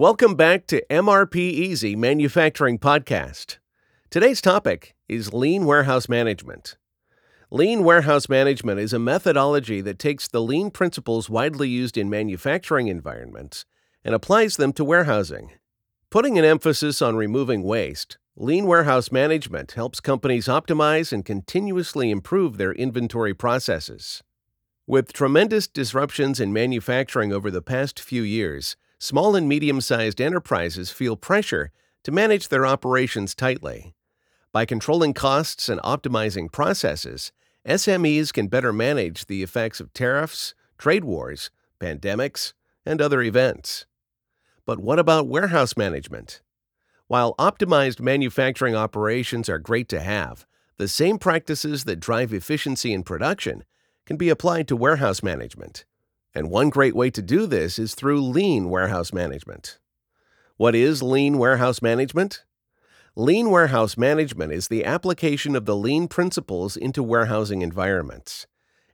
Welcome back to MRPeasy Manufacturing Podcast. Today's topic is lean warehouse management. Lean warehouse management is a methodology that takes the lean principles widely used in manufacturing environments and applies them to warehousing. Putting an emphasis on removing waste, lean warehouse management helps companies optimize and continuously improve their inventory processes. With tremendous disruptions in manufacturing over the past few years, small and medium sized enterprises feel pressure to manage their operations tightly. By controlling costs and optimizing processes, SMEs can better manage the effects of tariffs, trade wars, pandemics, and other events. But what about warehouse management? While optimized manufacturing operations are great to have, the same practices that drive efficiency in production can be applied to warehouse management. And one great way to do this is through lean warehouse management. What is lean warehouse management? Lean warehouse management is the application of the lean principles into warehousing environments.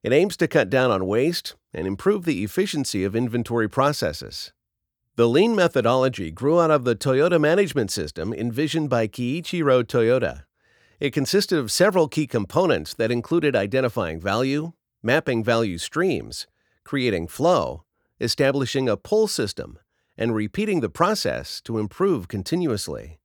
It aims to cut down on waste and improve the efficiency of inventory processes. The lean methodology grew out of the Toyota management system envisioned by Kiichiro Toyota. It consisted of several key components that included identifying value, mapping value streams, creating flow, establishing a pull system, and repeating the process to improve continuously.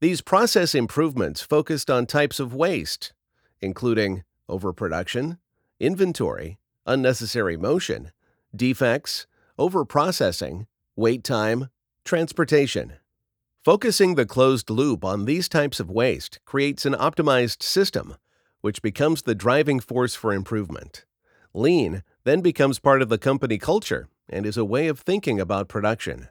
These process improvements focused on types of waste, including overproduction, inventory, unnecessary motion, defects, overprocessing, wait time, transportation. Focusing the closed loop on these types of waste creates an optimized system, which becomes the driving force for improvement. Lean then becomes part of the company culture and is a way of thinking about production.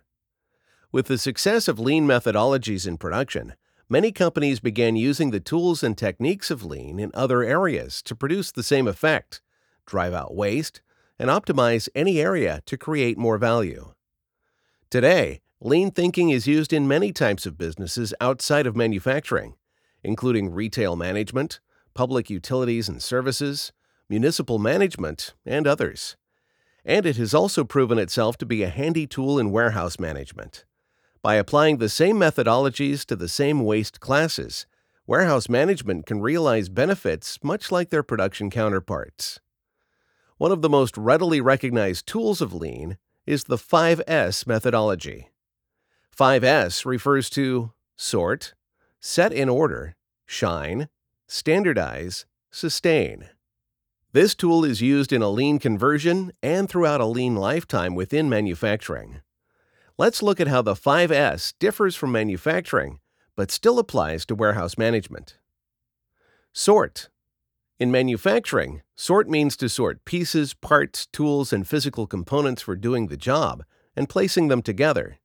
With the success of lean methodologies in production, many companies began using the tools and techniques of lean in other areas to produce the same effect, drive out waste, and optimize any area to create more value. Today, lean thinking is used in many types of businesses outside of manufacturing, including retail management, public utilities and services, municipal management, and others. And it has also proven itself to be a handy tool in warehouse management. By applying the same methodologies to the same waste classes, warehouse management can realize benefits much like their production counterparts. One of the most readily recognized tools of lean is the 5S methodology. 5S refers to sort, set in order, shine, standardize, sustain. This tool is used in a lean conversion and throughout a lean lifetime within manufacturing. Let's look at how the 5S differs from manufacturing, but still applies to warehouse management. Sort. In manufacturing, sort means to sort pieces, parts, tools, and physical components for doing the job and placing them together.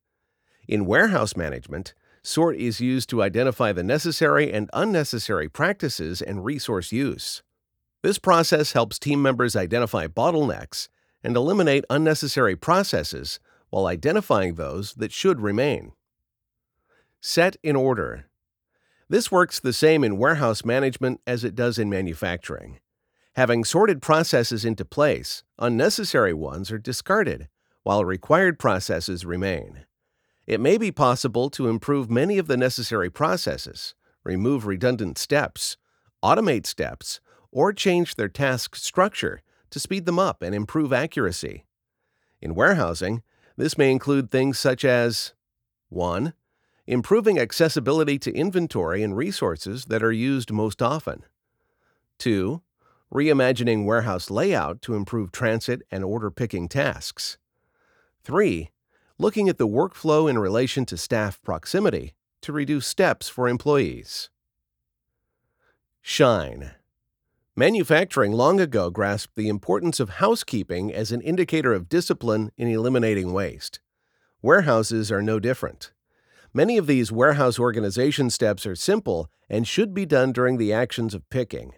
In warehouse management, sort is used to identify the necessary and unnecessary practices and resource use. This process helps team members identify bottlenecks and eliminate unnecessary processes while identifying those that should remain. Set in order. This works the same in warehouse management as it does in manufacturing. Having sorted processes into place, unnecessary ones are discarded, while required processes remain. It may be possible to improve many of the necessary processes, remove redundant steps, automate steps, or change their task structure to speed them up and improve accuracy. In warehousing, this may include things such as 1. Improving accessibility to inventory and resources that are used most often. 2. Reimagining warehouse layout to improve transit and order picking tasks. 3. Looking at the workflow in relation to staff proximity to reduce steps for employees. Shine. Manufacturing long ago grasped the importance of housekeeping as an indicator of discipline in eliminating waste. Warehouses are no different. Many of these warehouse organization steps are simple and should be done during the actions of picking.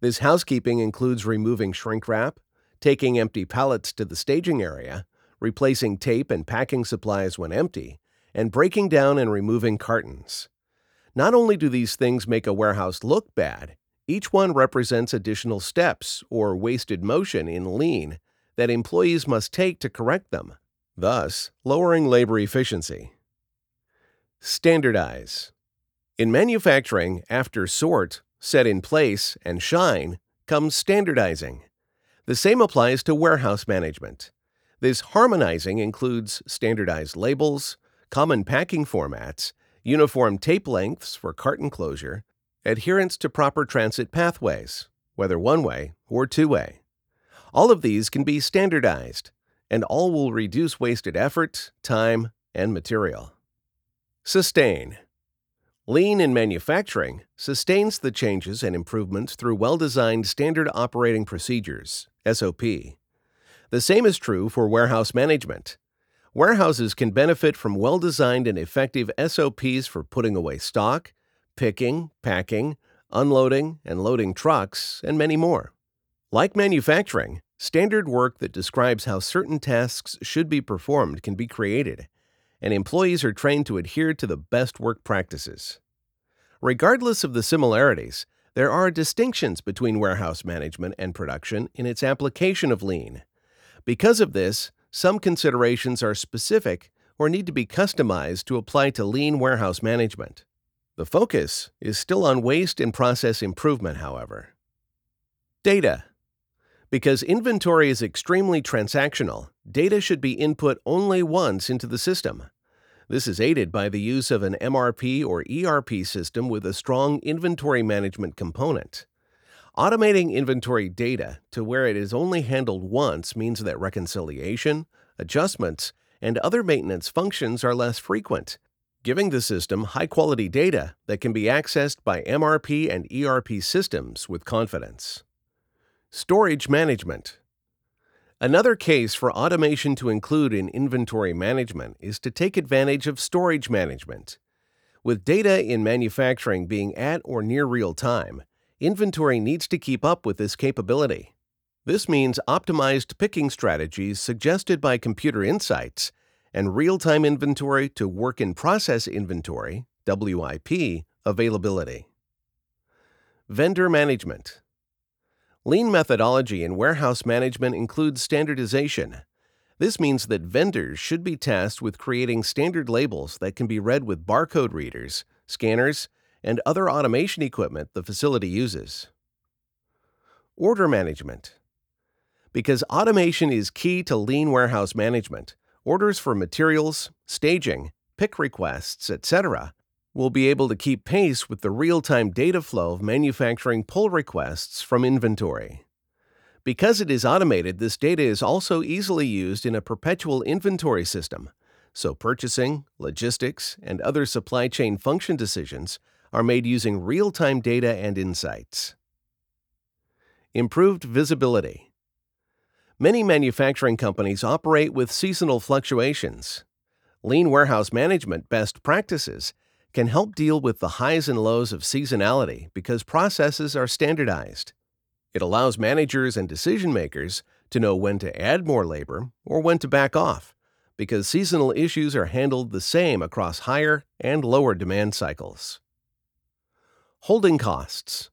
This housekeeping includes removing shrink wrap, taking empty pallets to the staging area, replacing tape and packing supplies when empty, and breaking down and removing cartons. Not only do these things make a warehouse look bad, each one represents additional steps or wasted motion in lean that employees must take to correct them. thus lowering labor efficiency. Standardize. In manufacturing, after sort, set in place, and shine comes standardizing. The same applies to warehouse management. This harmonizing includes standardized labels, common packing formats, uniform tape lengths for carton closure, adherence to proper transit pathways, whether one way or two way. All of these can be standardized, and all will reduce wasted effort, time, and material. Sustain. Lean in manufacturing sustains the changes and improvements through well designed standard operating procedures, SOP. The same is true for warehouse management. Warehouses can benefit from well designed and effective SOPs for putting away stock, picking, packing, unloading and loading trucks, and many more. Like manufacturing, standard work that describes how certain tasks should be performed can be created, and employees are trained to adhere to the best work practices. Regardless of the similarities, there are distinctions between warehouse management and production in its application of lean. Because of this, some considerations are specific or need to be customized to apply to lean warehouse management. The focus is still on waste and process improvement, however. Data. Because inventory is extremely transactional, data should be input only once into the system. This is aided by the use of an MRP or ERP system with a strong inventory management component. Automating inventory data to where it is only handled once means that reconciliation, adjustments, and other maintenance functions are less frequent, giving the system high quality data that can be accessed by MRP and ERP systems with confidence. Storage management. Another case for automation to include in inventory management is to take advantage of storage management. With data in manufacturing being at or near real time, inventory needs to keep up with this capability. This means optimized picking strategies suggested by Computer Insights and real time inventory to work in process inventory, WIP, availability. Vendor management. Lean methodology in warehouse management includes standardization. This means that vendors should be tasked with creating standard labels that can be read with barcode readers, scanners, and other automation equipment the facility uses. Order management. Because automation is key to lean warehouse management, orders for materials, staging, pick requests, etc., will be able to keep pace with the real time data flow of manufacturing pull requests from inventory. Because it is automated, this data is also easily used in a perpetual inventory system, so purchasing, logistics, and other supply chain function decisions are made using real time data and insights. Improved visibility. Many manufacturing companies operate with seasonal fluctuations. Lean warehouse management best practices can help deal with the highs and lows of seasonality because processes are standardized. It allows managers and decision makers to know when to add more labor or when to back off because seasonal issues are handled the same across higher and lower demand cycles. Holding costs.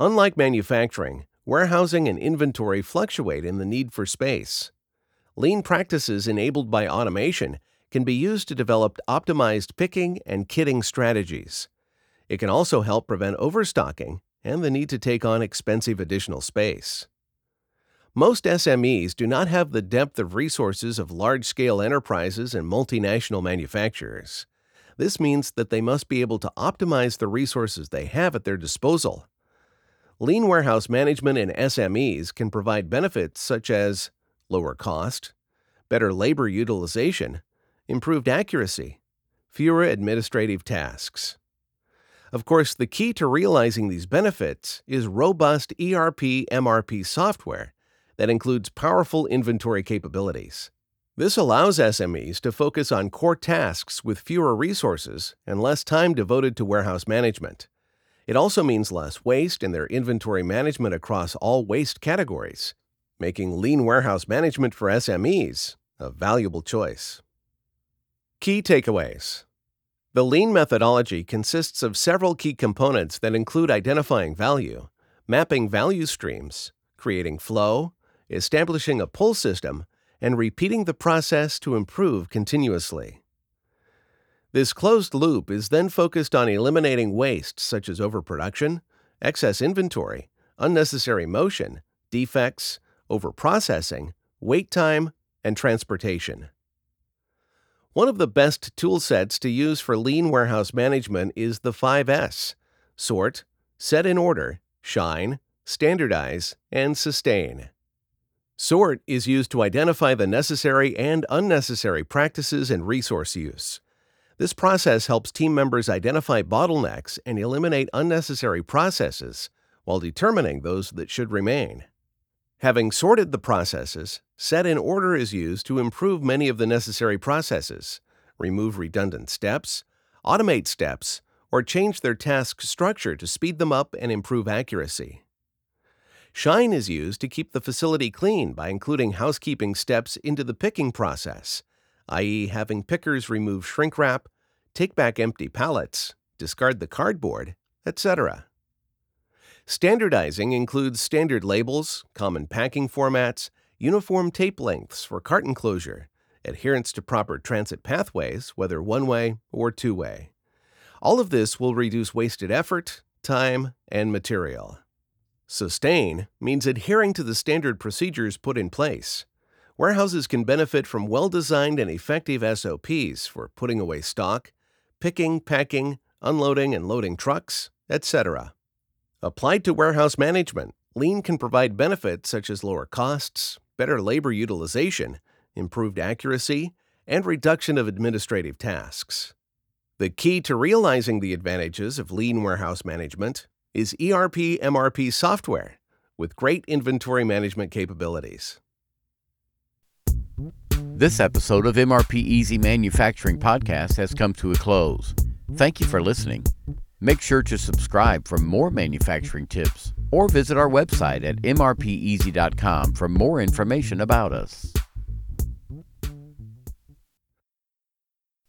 Unlike manufacturing, warehousing and inventory fluctuate in the need for space. Lean practices enabled by automation can be used to develop optimized picking and kitting strategies. It can also help prevent overstocking and the need to take on expensive additional space. Most SMEs do not have the depth of resources of large scale enterprises and multinational manufacturers. This means that they must be able to optimize the resources they have at their disposal. Lean warehouse management in SMEs can provide benefits such as lower cost, better labor utilization, improved accuracy, fewer administrative tasks. Of course, the key to realizing these benefits is robust ERP MRP software that includes powerful inventory capabilities. This allows SMEs to focus on core tasks with fewer resources and less time devoted to warehouse management. It also means less waste in their inventory management across all waste categories, making lean warehouse management for SMEs a valuable choice. Key takeaways The lean methodology consists of several key components that include identifying value, mapping value streams, creating flow, establishing a pull system, and repeating the process to improve continuously. This closed loop is then focused on eliminating waste such as overproduction, excess inventory, unnecessary motion, defects, overprocessing, wait time, and transportation. One of the best tool sets to use for lean warehouse management is the 5S sort, set in order, shine, standardize, and sustain. SORT is used to identify the necessary and unnecessary practices and resource use. This process helps team members identify bottlenecks and eliminate unnecessary processes while determining those that should remain. Having sorted the processes, set in order is used to improve many of the necessary processes, remove redundant steps, automate steps, or change their task structure to speed them up and improve accuracy. Shine is used to keep the facility clean by including housekeeping steps into the picking process i.e., having pickers remove shrink wrap, take back empty pallets, discard the cardboard, etc. Standardizing includes standard labels, common packing formats, uniform tape lengths for carton closure, adherence to proper transit pathways, whether one way or two way. All of this will reduce wasted effort, time, and material. Sustain means adhering to the standard procedures put in place warehouses can benefit from well designed and effective SOPs for putting away stock, picking, packing, unloading and loading trucks, etc. Applied to warehouse management, Lean can provide benefits such as lower costs, better labor utilization, improved accuracy, and reduction of administrative tasks. The key to realizing the advantages of lean warehouse management is ERP MRP software with great inventory management capabilities. This episode of MRPeasy Manufacturing Podcast has come to a close. Thank you for listening. Make sure to subscribe for more manufacturing tips or visit our website at mrpeasy.com for more information about us.